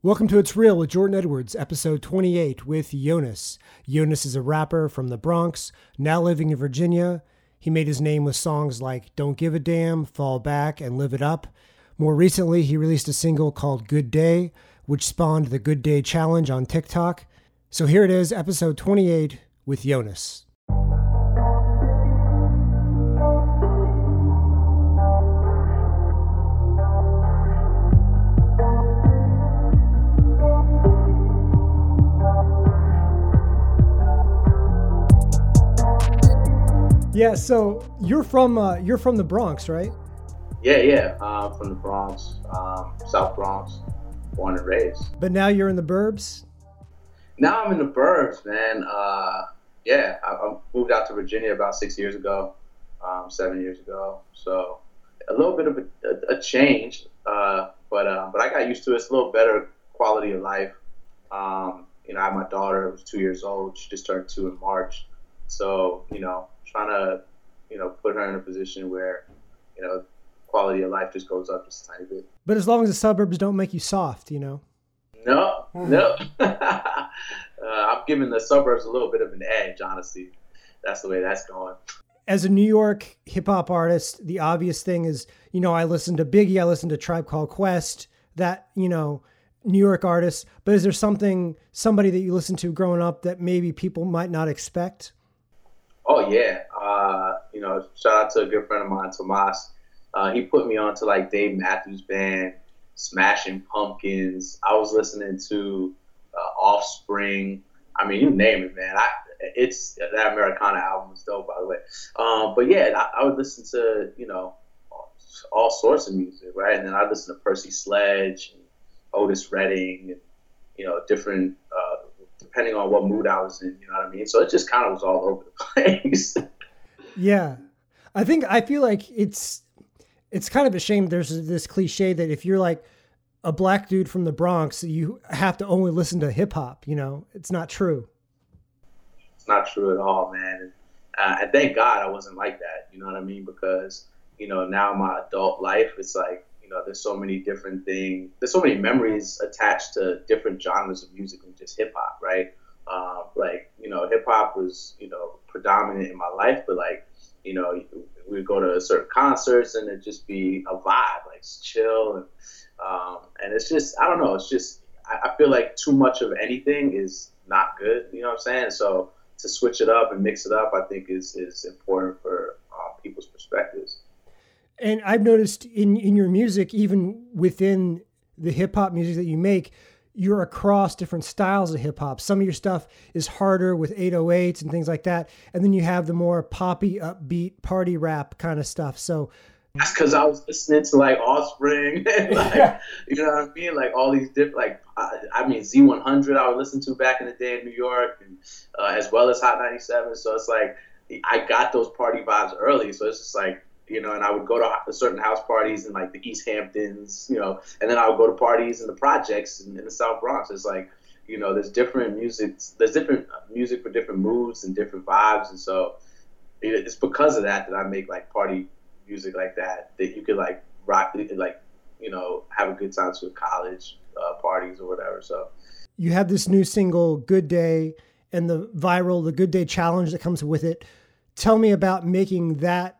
Welcome to It's Real with Jordan Edwards, episode 28 with YONAS. YONAS is a rapper from the Bronx, now living in Virginia. He made his name with songs like Don't Give a Damn, Fall Back, and Live It Up. More recently, he released a single called Good Day, which spawned the Good Day Challenge on TikTok. So here it is, episode 28 with YONAS. Yeah, so you're from uh, you're from the Bronx, right? Yeah, yeah, uh, from the Bronx, um, South Bronx, born and raised. But now you're in the burbs. Now I'm in the burbs, man. Uh, yeah, I, I, moved out to Virginia about six years ago, um, seven years ago. So a little bit of a, a, a change, uh, but uh, but I got used to it. It's a little better quality of life. Um, you know, I have my daughter who's two years old. She just turned two in March. So you know, trying to, you know, put her in a position where, you know, quality of life just goes up just a tiny bit. But as long as the suburbs don't make you soft, you know. No, hmm. no. uh, I'm giving the suburbs a little bit of an edge, honestly. That's the way that's going. As a New York hip hop artist, the obvious thing is, you know, I listen to Biggie, I listen to Tribe Called Quest, that, you know, New York artists. But is there something, somebody that you listen to growing up that maybe people might not expect? Oh yeah, uh, you know, shout out to a good friend of mine, Tomas. Uh, he put me on to like Dave Matthews Band, Smashing Pumpkins. I was listening to uh, Offspring. I mean, you name it, man. I it's that Americana album is dope, by the way. Um, but yeah, I, I, would listen to you know all sorts of music, right? And then I listen to Percy Sledge, and Otis Redding, and you know different uh, depending on what mood I was in. You know what I mean? So it just kind of was all over the place. yeah, I think I feel like it's it's kind of a shame. There's this cliche that if you're like a black dude from the Bronx, you have to only listen to hip hop. You know, it's not true. It's not true at all, man. Uh, and thank God I wasn't like that. You know what I mean? Because you know now my adult life, it's like you know, there's so many different things. There's so many memories attached to different genres of music than just hip hop, right? Um, like, you know, hip hop was, you know, predominant in my life, but like, you know, we go to certain concerts and it'd just be a vibe, like chill. And, um, and it's just, I don't know, it's just, I, I feel like too much of anything is not good, you know what I'm saying? So to switch it up and mix it up, I think is, is important for uh, people's perspectives. And I've noticed in in your music, even within the hip hop music that you make, you're across different styles of hip hop. Some of your stuff is harder with 808s and things like that, and then you have the more poppy, upbeat party rap kind of stuff. So that's because I was listening to like Offspring, and like yeah. you know what I mean, like all these different, like I mean Z100, I would listen to back in the day in New York, and uh, as well as Hot 97. So it's like I got those party vibes early. So it's just like you know, and I would go to certain house parties in like the East Hamptons, you know, and then I would go to parties in the projects in, in the South Bronx. It's like, you know, there's different music, there's different music for different moods and different vibes, and so it's because of that that I make like party music like that that you could like rock, like you know, have a good time to college uh, parties or whatever. So you have this new single, "Good Day," and the viral, the Good Day challenge that comes with it. Tell me about making that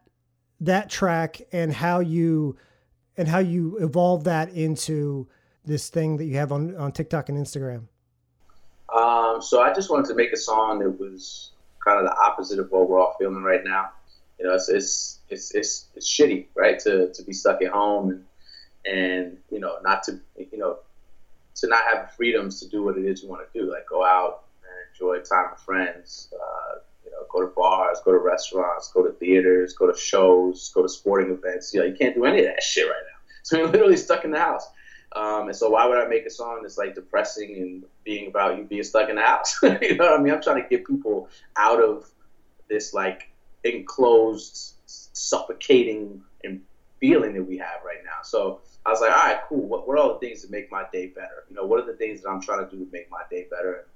that track and how you and how you evolve that into this thing that you have on on TikTok and Instagram? Um, so I just wanted to make a song that was kind of the opposite of what we're all feeling right now. You know, it's it's it's it's, it's shitty, right? To to be stuck at home and and you know not to you know to not have the freedoms to do what it is you want to do, like go out and enjoy time with friends, uh, go to bars, go to restaurants, go to theaters, go to shows, go to sporting events. You know, you can't do any of that shit right now. So you're literally stuck in the house. Um, and so why would I make a song that's like depressing and being about you being stuck in the house? you know what I mean? I'm trying to get people out of this like enclosed, suffocating and feeling that we have right now. So I was like, all right, cool. What, what are all the things that make my day better? You know, what are the things that I'm trying to do to make my day better?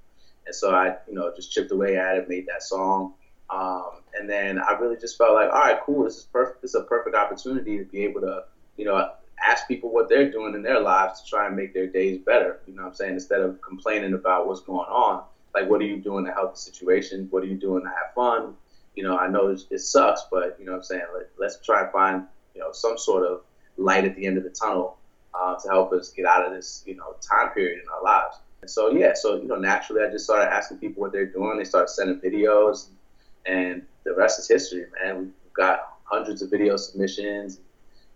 And so I, you know, just chipped away at it, made that song. Um, and then I really just felt like, all right, cool. This is perfect. This is a perfect opportunity to be able to, you know, ask people what they're doing in their lives to try and make their days better. You know what I'm saying? Instead of complaining about what's going on, like what are you doing to help the situation? What are you doing to have fun? You know, I know it sucks, but you know what I'm saying? Let, let's try and find you know some sort of light at the end of the tunnel uh, to help us get out of this you know time period in our lives. And so yeah, so you know naturally I just started asking people what they're doing. They started sending videos, and the rest is history, man. We've got hundreds of video submissions.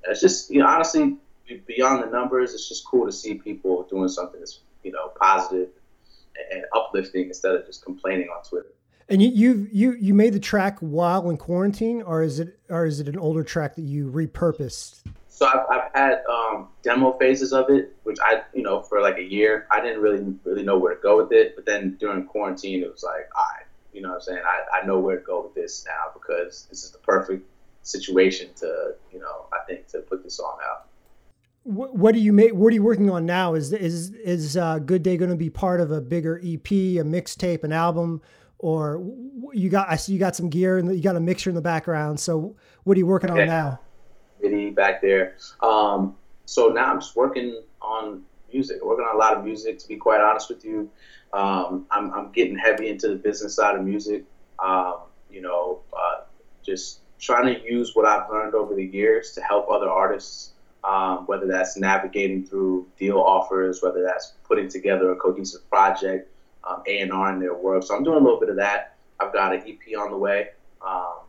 It's just you know honestly beyond the numbers, it's just cool to see people doing something that's you know positive and uplifting instead of just complaining on Twitter. And you you you you made the track while in quarantine, or is it or is it an older track that you repurposed? So I've, I've had um, demo phases of it, which I you know for like a year I didn't really really know where to go with it. But then during quarantine, it was like, all right, you know what I'm saying? I, I know where to go with this now because this is the perfect situation to you know I think to put this song out what do you make? What are you working on now? Is is is uh, Good Day going to be part of a bigger EP, a mixtape, an album, or you got? I see you got some gear and you got a mixer in the background. So what are you working okay. on now? MIDI back there. Um, so now I'm just working on music. working on a lot of music. To be quite honest with you, um, I'm I'm getting heavy into the business side of music. Um, you know, uh, just trying to use what I've learned over the years to help other artists um, whether that's navigating through deal offers, whether that's putting together a cohesive project, um, A&R in their work. So I'm doing a little bit of that. I've got an EP on the way. Um,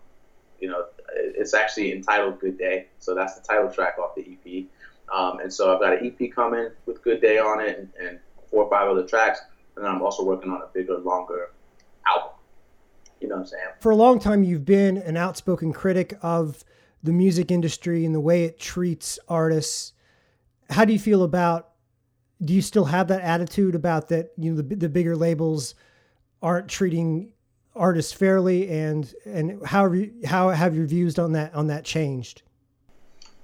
you know, it's actually entitled Good Day. So that's the title track off the EP. Um, and so I've got an EP coming with Good Day on it and, and four or five other tracks. And then I'm also working on a bigger, longer album. You know what I'm saying? For a long time, you've been an outspoken critic of – the music industry and the way it treats artists. How do you feel about? Do you still have that attitude about that? You know, the the bigger labels aren't treating artists fairly, and and how have you, how have your views on that on that changed?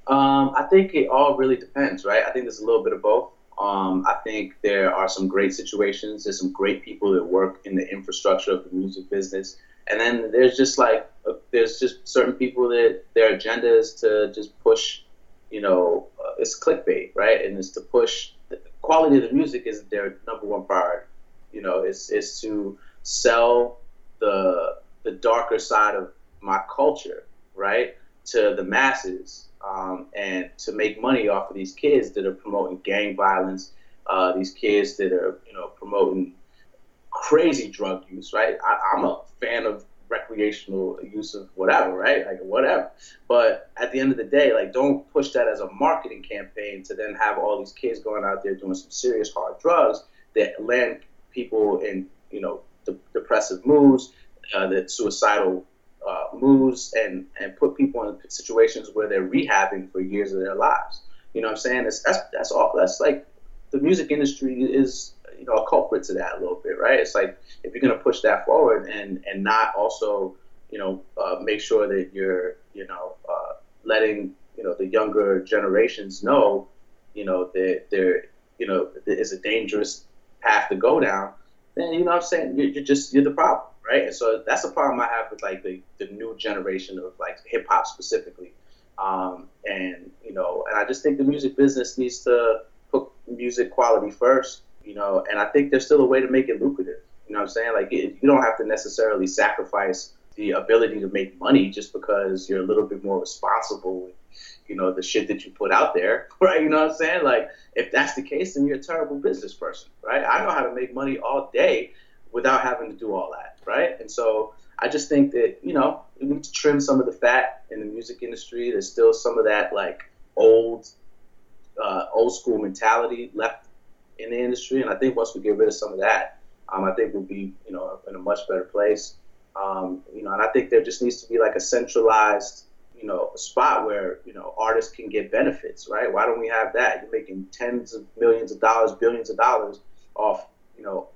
Um, I think it all really depends, right? I think there's a little bit of both. Um, I think there are some great situations. There's some great people that work in the infrastructure of the music business and then there's just like uh, there's just certain people that their agenda is to just push, you know, uh, it's clickbait, right? And it's to push the quality of the music is their number one priority. You know, it's it's to sell the the darker side of my culture, right, to the masses, um, and to make money off of these kids that are promoting gang violence, uh, these kids that are you know promoting crazy drug use, right? I, I'm a fan of recreational use of whatever, right? Like whatever. But at the end of the day, like don't push that as a marketing campaign to then have all these kids going out there doing some serious hard drugs that land people in, you know, de- depressive moods, uh, that suicidal uh, moods, and and put people in situations where they're rehabbing for years of their lives. You know what I'm saying? It's, that's that's all. That's like the music industry is you know a culprit to that a little bit, right? It's like if you're to push that forward and and not also you know uh, make sure that you're you know uh, letting you know the younger generations know you know that there you know is a dangerous path to go down, then you know what I'm saying you're, you're just you're the problem, right? And so that's the problem I have with like the the new generation of like hip hop specifically. Um, and you know, and I just think the music business needs to put music quality first you know, and I think there's still a way to make it lucrative. You know what I'm saying? Like, it, you don't have to necessarily sacrifice the ability to make money just because you're a little bit more responsible with, you know, the shit that you put out there, right? You know what I'm saying? Like, if that's the case, then you're a terrible business person, right? I know how to make money all day without having to do all that, right? And so I just think that, you know, we need to trim some of the fat in the music industry. There's still some of that, like, old, uh, old school mentality left in the industry. And I think once we get rid of some of that, um, I think we'll be, you know, in a much better place. Um, you know, and I think there just needs to be like a centralized, you know, spot where you know artists can get benefits, right? Why don't we have that? You're making tens of millions of dollars, billions of dollars off, you know,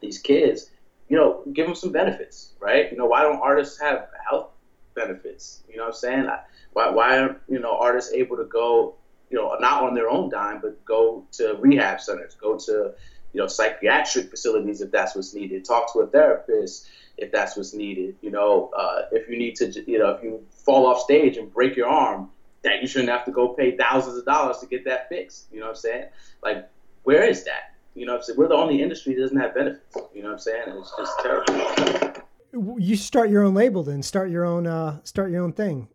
these kids. You know, give them some benefits, right? You know, why don't artists have health benefits? You know what I'm saying? Why, why aren't you know artists able to go you know, not on their own dime, but go to rehab centers, go to, you know, psychiatric facilities if that's what's needed, talk to a therapist if that's what's needed. You know, uh, if you need to, you know, if you fall off stage and break your arm, that you shouldn't have to go pay thousands of dollars to get that fixed. You know what I'm saying? Like, where is that? You know what I'm saying? We're the only industry that doesn't have benefits. You know what I'm saying? It's just terrible. You start your own label then. Start your own. Uh, start your own thing.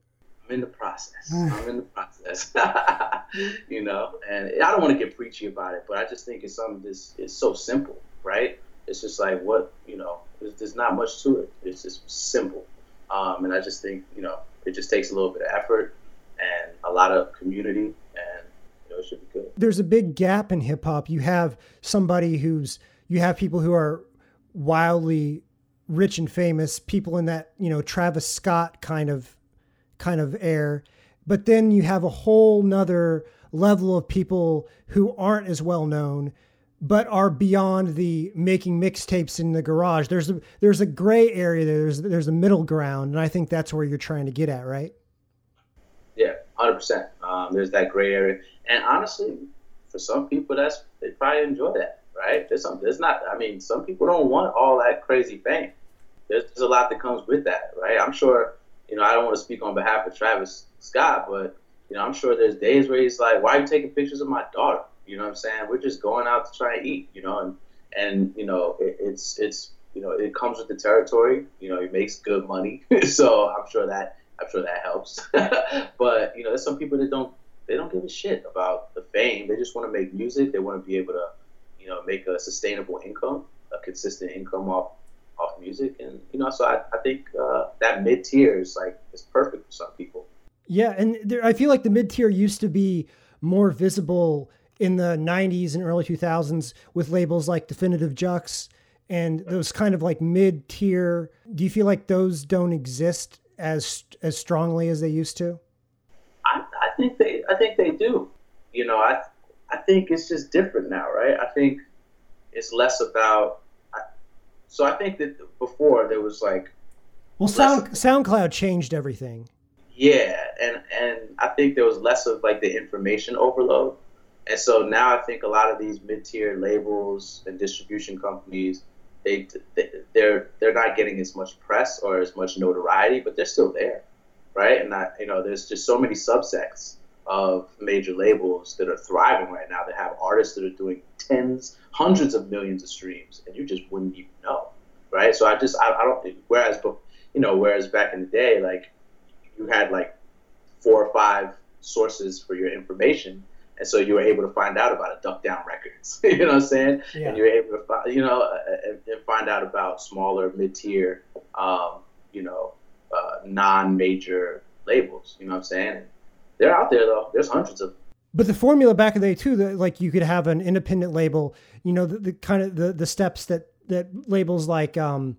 I'm in the process. I'm in the process. you know, and I don't want to get preachy about it, but I just think it's something that's it's so simple, right? It's just like what you know. There's, there's not much to it. It's just simple, um, and I just think you know it just takes a little bit of effort and a lot of community, and you know it should be good. There's a big gap in hip hop. You have somebody who's you have people who are wildly rich and famous, people in that you know Travis Scott kind of kind of air. But then you have a whole nother level of people who aren't as well known, but are beyond the making mixtapes in the garage. There's a there's a gray area there. There's there's a middle ground, and I think that's where you're trying to get at, right? Yeah, hundred um, percent. There's that gray area, and honestly, for some people, that's they probably enjoy that, right? There's some. There's not. I mean, some people don't want all that crazy fame. There's, there's a lot that comes with that, right? I'm sure you know, I don't want to speak on behalf of Travis Scott, but you know, I'm sure there's days where he's like, "Why are you taking pictures of my daughter?" You know what I'm saying? We're just going out to try and eat, you know, and and you know, it, it's it's you know, it comes with the territory. You know, he makes good money, so I'm sure that I'm sure that helps. but you know, there's some people that don't they don't give a shit about the fame. They just want to make music. They want to be able to, you know, make a sustainable income, a consistent income off off music, and you know, so I, I think uh, that mid tier is like is perfect for some people. Yeah, and there, I feel like the mid tier used to be more visible in the '90s and early 2000s with labels like Definitive Jux and those kind of like mid tier. Do you feel like those don't exist as as strongly as they used to? I, I think they I think they do. You know, I I think it's just different now, right? I think it's less about so I think that before there was like well, Sound SoundCloud changed everything. Yeah, and and I think there was less of like the information overload, and so now I think a lot of these mid tier labels and distribution companies, they they're they're not getting as much press or as much notoriety, but they're still there, right? And I, you know, there's just so many subsects of major labels that are thriving right now that have artists that are doing tens, hundreds of millions of streams, and you just wouldn't even know, right? So I just I, I don't. Whereas, you know, whereas back in the day, like you had like four or five sources for your information, and so you were able to find out about a Duck Down Records, you know what I'm saying? Yeah. And you're able to find, you know, uh, and, and find out about smaller mid tier, um, you know, uh, non-major labels, you know what I'm saying? And they're out there though. There's hundreds of them. But the formula back in the day too, that like you could have an independent label, you know, the, the kind of the, the steps that that labels like um,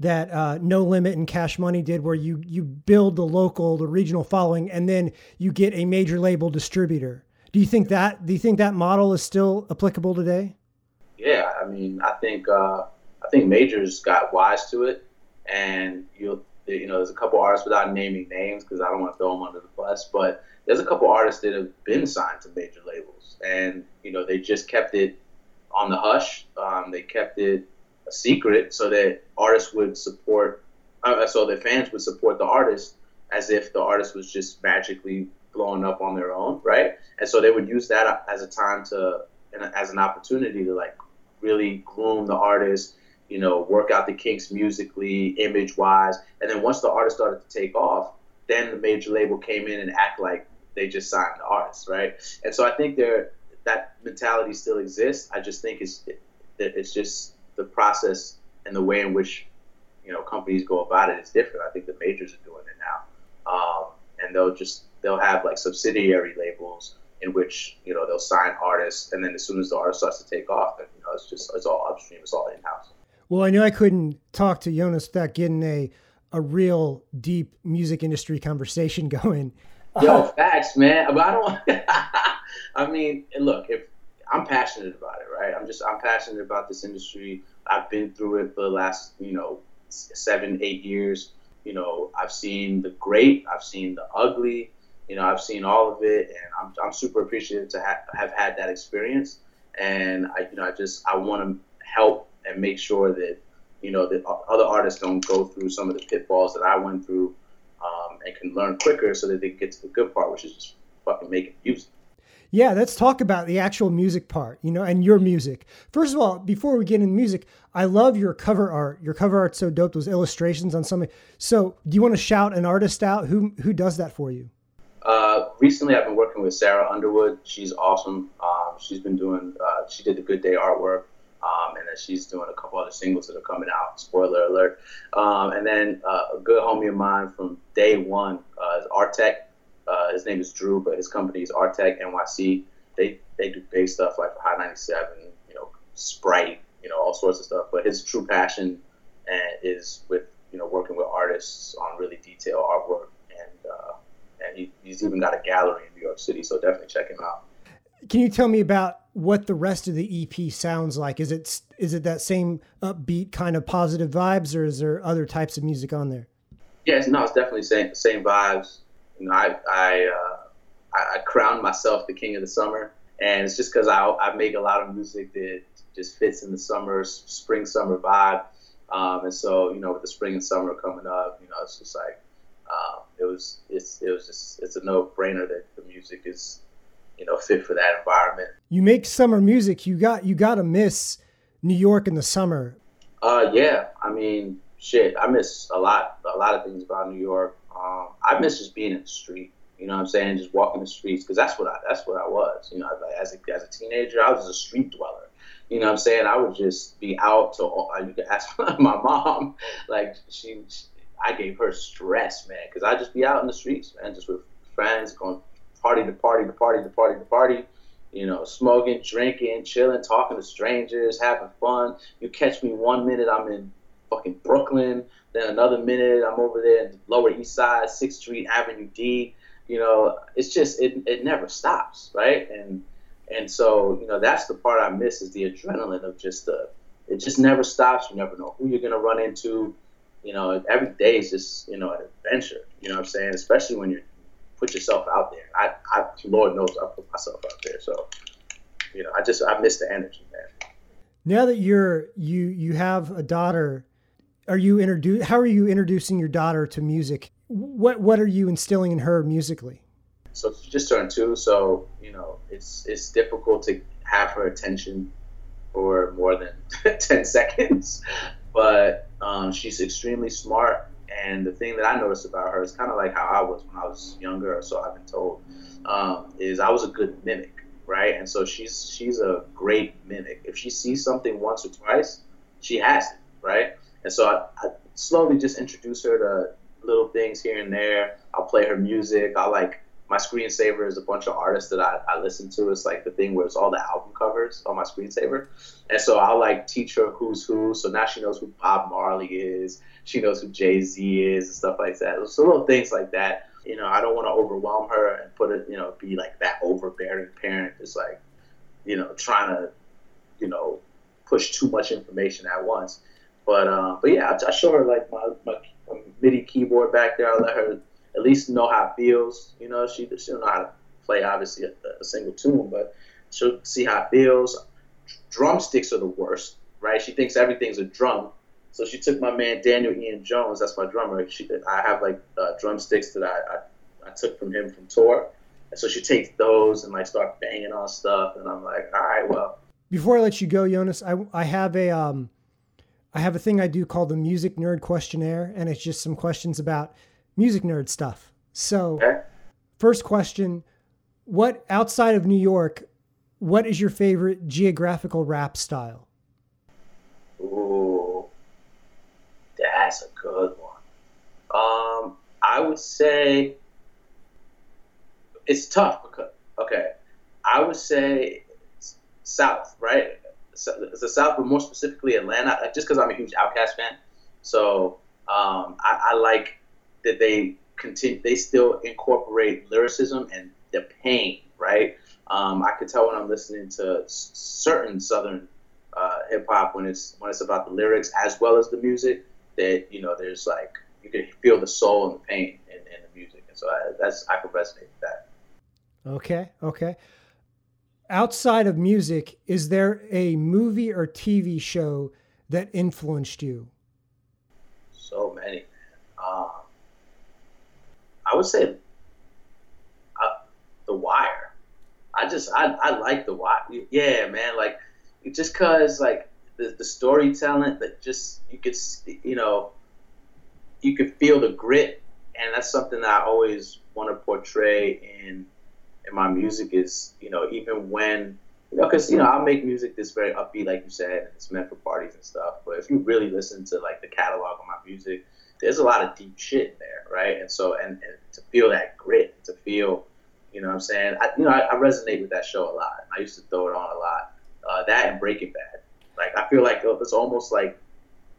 that uh, No Limit and Cash Money did, where you you build the local, the regional following, and then you get a major label distributor. Do you think that do you think that model is still applicable today? Yeah, I mean, I think uh, I think majors got wise to it, and you you know, there's a couple artists without naming names because I don't want to throw them under the bus, but there's a couple artists that have been signed to major labels, and you know they just kept it on the hush. Um, they kept it a secret so that artists would support, uh, so that fans would support the artist as if the artist was just magically blowing up on their own, right? And so they would use that as a time to, as an opportunity to like really groom the artist, you know, work out the kinks musically, image wise, and then once the artist started to take off, then the major label came in and act like they just signed the artist, right? And so I think there that mentality still exists. I just think it's it, it's just the process and the way in which you know companies go about it is different. I think the majors are doing it now, um, and they'll just they'll have like subsidiary labels in which you know they'll sign artists, and then as soon as the artist starts to take off, then you know it's just it's all upstream, it's all in house. Well, I knew I couldn't talk to YONAS without getting a a real deep music industry conversation going. Yo, facts, man. But I don't. I mean, look, if I'm passionate about it, right? I'm just I'm passionate about this industry. I've been through it for the last, you know, seven, eight years. You know, I've seen the great, I've seen the ugly. You know, I've seen all of it, and I'm I'm super appreciative to ha- have had that experience. And I, you know, I just I want to help and make sure that you know that other artists don't go through some of the pitfalls that I went through. Um, and can learn quicker so that they get to the good part, which is just fucking making music. Yeah, let's talk about the actual music part, you know, and your music. First of all, before we get into music, I love your cover art. Your cover art's so dope. Those illustrations on something. So, do you want to shout an artist out? Who who does that for you? Uh, recently, I've been working with Sarah Underwood. She's awesome. Um, she's been doing. Uh, she did the Good Day artwork, um, and then she's doing a couple other singles that are coming out. Spoiler alert. Um, and then uh, a good homie of mine from day one uh, is Artec. Uh, his name is Drew, but his company is Artec NYC. They they do big stuff like Hot 97, you know, Sprite, you know, all sorts of stuff. But his true passion and is with you know working with artists on really detailed artwork, and uh, and he, he's even got a gallery in New York City. So definitely check him out. Can you tell me about what the rest of the EP sounds like? Is it is it that same upbeat kind of positive vibes, or is there other types of music on there? Yes, no, it's definitely same same vibes you know, I I, uh, I, I crowned myself the king of the summer, and it's just because I I make a lot of music that just fits in the summer, spring summer vibe. Um, and so, you know, with the spring and summer coming up, you know, it's just like um, it was it's it was just it's a no brainer that the music is you know fit for that environment. You make summer music, you got you got to miss New York in the summer. Uh, yeah, I mean, shit, I miss a lot a lot of things about New York. Um, I miss just being in the street. You know what I'm saying? Just walking the streets because that's what I that's what I was. You know, like as a as a teenager, I was a street dweller. You know what I'm saying? I would just be out to. Uh, you can ask my mom. Like she, she I gave her stress, man, because I just be out in the streets, man, just with friends, going party to party to party to party to party. You know, smoking, drinking, chilling, talking to strangers, having fun. You catch me one minute, I'm in fucking Brooklyn. Then another minute, I'm over there in Lower East Side, Sixth Street, Avenue D. You know, it's just it, it never stops, right? And and so you know that's the part I miss is the adrenaline of just the it just never stops. You never know who you're gonna run into. You know, every day is just you know an adventure. You know what I'm saying? Especially when you put yourself out there. I, I Lord knows I put myself out there. So you know, I just I miss the energy, man. Now that you're you you have a daughter are you introduce how are you introducing your daughter to music? What what are you instilling in her musically? So she just turned two so you know it's it's difficult to have her attention for more than 10 seconds. But um, she's extremely smart and the thing that i noticed about her is kind of like how i was when i was younger or so i've been told um, is i was a good mimic right? And so she's she's a great mimic. If she sees something once or twice she has it right and so I, I slowly just introduce her to little things here and there. I'll play her music. I like my screensaver is a bunch of artists that I, I listen to. It's like the thing where it's all the album covers on my screensaver. And so I'll like teach her who's who. So now she knows who Bob Marley is. She knows who Jay Z is and stuff like that. So little things like that. You know, I don't want to overwhelm her and put it, you know, be like that overbearing parent. It's like, you know, trying to, you know, push too much information at once. But uh, but yeah, I, I show her like my, my, my MIDI keyboard back there. I let her at least know how it feels. You know, she she don't know how to play obviously a, a single tune, but she'll see how it feels. Drumsticks are the worst, right? She thinks everything's a drum. So she took my man Daniel Ian Jones, that's my drummer. She, I have like uh, drumsticks that I, I, I took from him from tour. And so she takes those and like start banging on stuff. And I'm like, all right, well. Before I let you go, YONAS, I, I have a um, I have a thing I do called the Music Nerd Questionnaire, and it's just some questions about music nerd stuff. So, okay. first question What outside of New York, what is your favorite geographical rap style? Ooh, that's a good one. Um, I would say it's tough because, okay, I would say South, right? The South, but more specifically Atlanta, uh, just because I'm a huge Outkast fan. So um, I, I, like that they continue. They still incorporate lyricism and the pain, right? Um, I can tell when I'm listening to certain Southern uh, hip hop when it's when it's about the lyrics as well as the music that you know there's like you can feel the soul and the pain in, in the music, and so I, that's I can resonate with that. Okay, okay outside of music, is there a movie or TV show that influenced you? So many. Um, I would say uh, The Wire. I just I, I like The Wire. Yeah, man. Like just cause like the, the storytelling that just you could you know you could feel the grit, and that's something that I always want to portray in in my music. Is you know even when you know because you know I'll make music that's very upbeat, like you said, and it's meant for parties and stuff. But if you really listen to like the catalog of my music, there's a lot of deep shit in there, right? And so and, and to feel that grit, to feel you know what I'm saying? I, you know, I, I, resonate with that show a lot. I used to throw it on a lot. Uh, that and Breaking Bad. Like I feel like it's almost like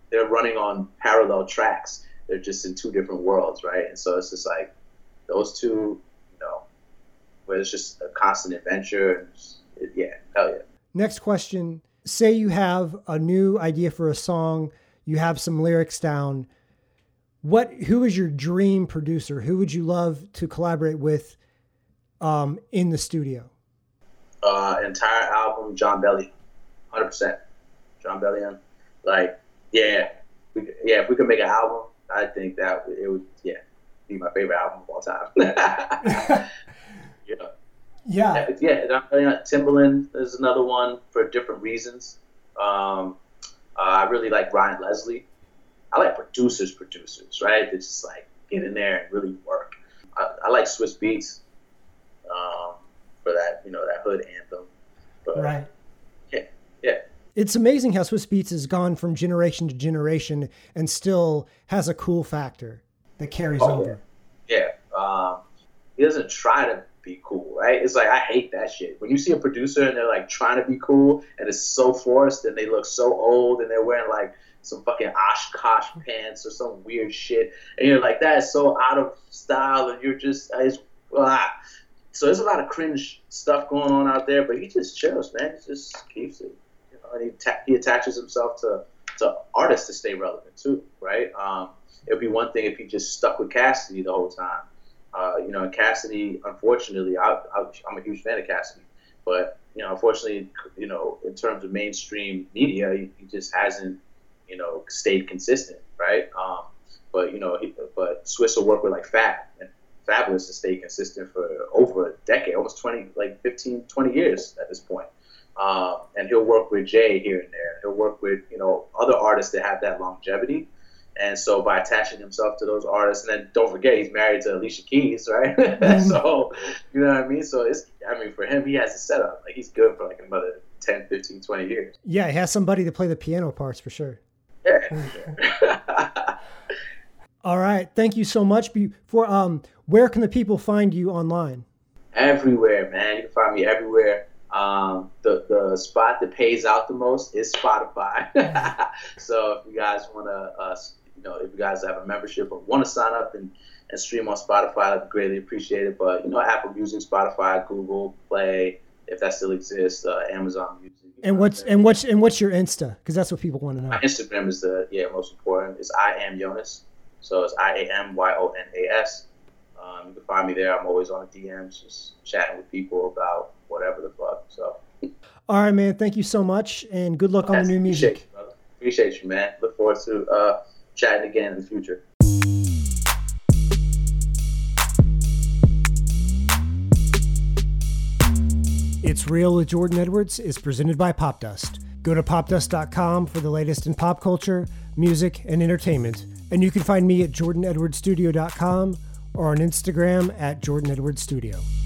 they're running on parallel tracks. They're just in two different worlds, right? And so it's just like those two, where it's just a constant adventure. And just, it, yeah, hell yeah. Next question: Say you have a new idea for a song, you have some lyrics down. What? Who is your dream producer? Who would you love to collaborate with um, in the studio? Uh, entire album, Jon Bellion, hundred percent. Jon Bellion. Like, yeah, we, yeah. If we could make an album, I think that it would, yeah, be my favorite album of all time. yeah. Yeah. Yeah. Jon Bellion, Timbaland is another one for different reasons. Um, uh, I really like Ryan Leslie. I like producers, producers, right? They just like get in there and really work. I, I like Swizz Beatz um, for that, you know, that hood anthem. But, right. Yeah. Yeah it's amazing how Swizz Beatz has gone from generation to generation and still has a cool factor that carries oh, over. Yeah, yeah. Um, he doesn't try to be cool, right? It's like I hate that shit. When you see a producer and they're like trying to be cool and it's so forced and they look so old and they're wearing like some fucking Oshkosh pants or some weird shit, and you're like, that is so out of style, and you're just, it's, ah. So there's a lot of cringe stuff going on out there, but he just chills, man. He just keeps it and he, ta- he attaches himself to, to artists to stay relevant too, right? Um, it would be one thing if he just stuck with Cassidy the whole time. Uh, you know, Cassidy, unfortunately, I, am a huge fan of Cassidy, but you know, unfortunately, you know, in terms of mainstream media, he, he just hasn't, you know, stayed consistent, right? Um, but you know, he, but Swizz will work with like Fab, and Fabolous to stay consistent for over a decade, almost 20, like 15, 20 years at this point. Um, and he'll work with Jay here and there. He'll work with you know other artists that have that longevity. And so by attaching himself to those artists, and then don't forget he's married to Alicia Keys, right? Mm-hmm. so you know what I mean. So it's I mean for him he has a setup like he's good for like another 10, 15, 20 years. Yeah, he has somebody to play the piano parts for sure. Yeah. All right, thank you so much. For um, where can the people find you online? Everywhere, man. You can find me everywhere. Um, the the spot that pays out the most is Spotify. so if you guys want to, uh, you know, if you guys have a membership or want to sign up and, and stream on Spotify, I'd greatly appreciate it. But you know, Apple Music, Spotify, Google Play, if that still exists, uh, Amazon Music. And what's and what's and what's your Insta? Because that's what people want to know. My Instagram is the yeah most important. It's I am YONAS, so it's I A M Y O N A S. Um, you can find me there. I'm always on the DMs, just chatting with people about whatever the fuck. So. All right, man. Thank you so much, and good luck on the new music. Appreciate you, brother. Appreciate you, man. Look forward to uh, chatting again in the future. It's Real with Jordan Edwards is presented by Popdust. Go to popdust.com for the latest in pop culture, music, and entertainment. And you can find me at jordanedwardsstudio.com or on Instagram at jordanedwardsstudio.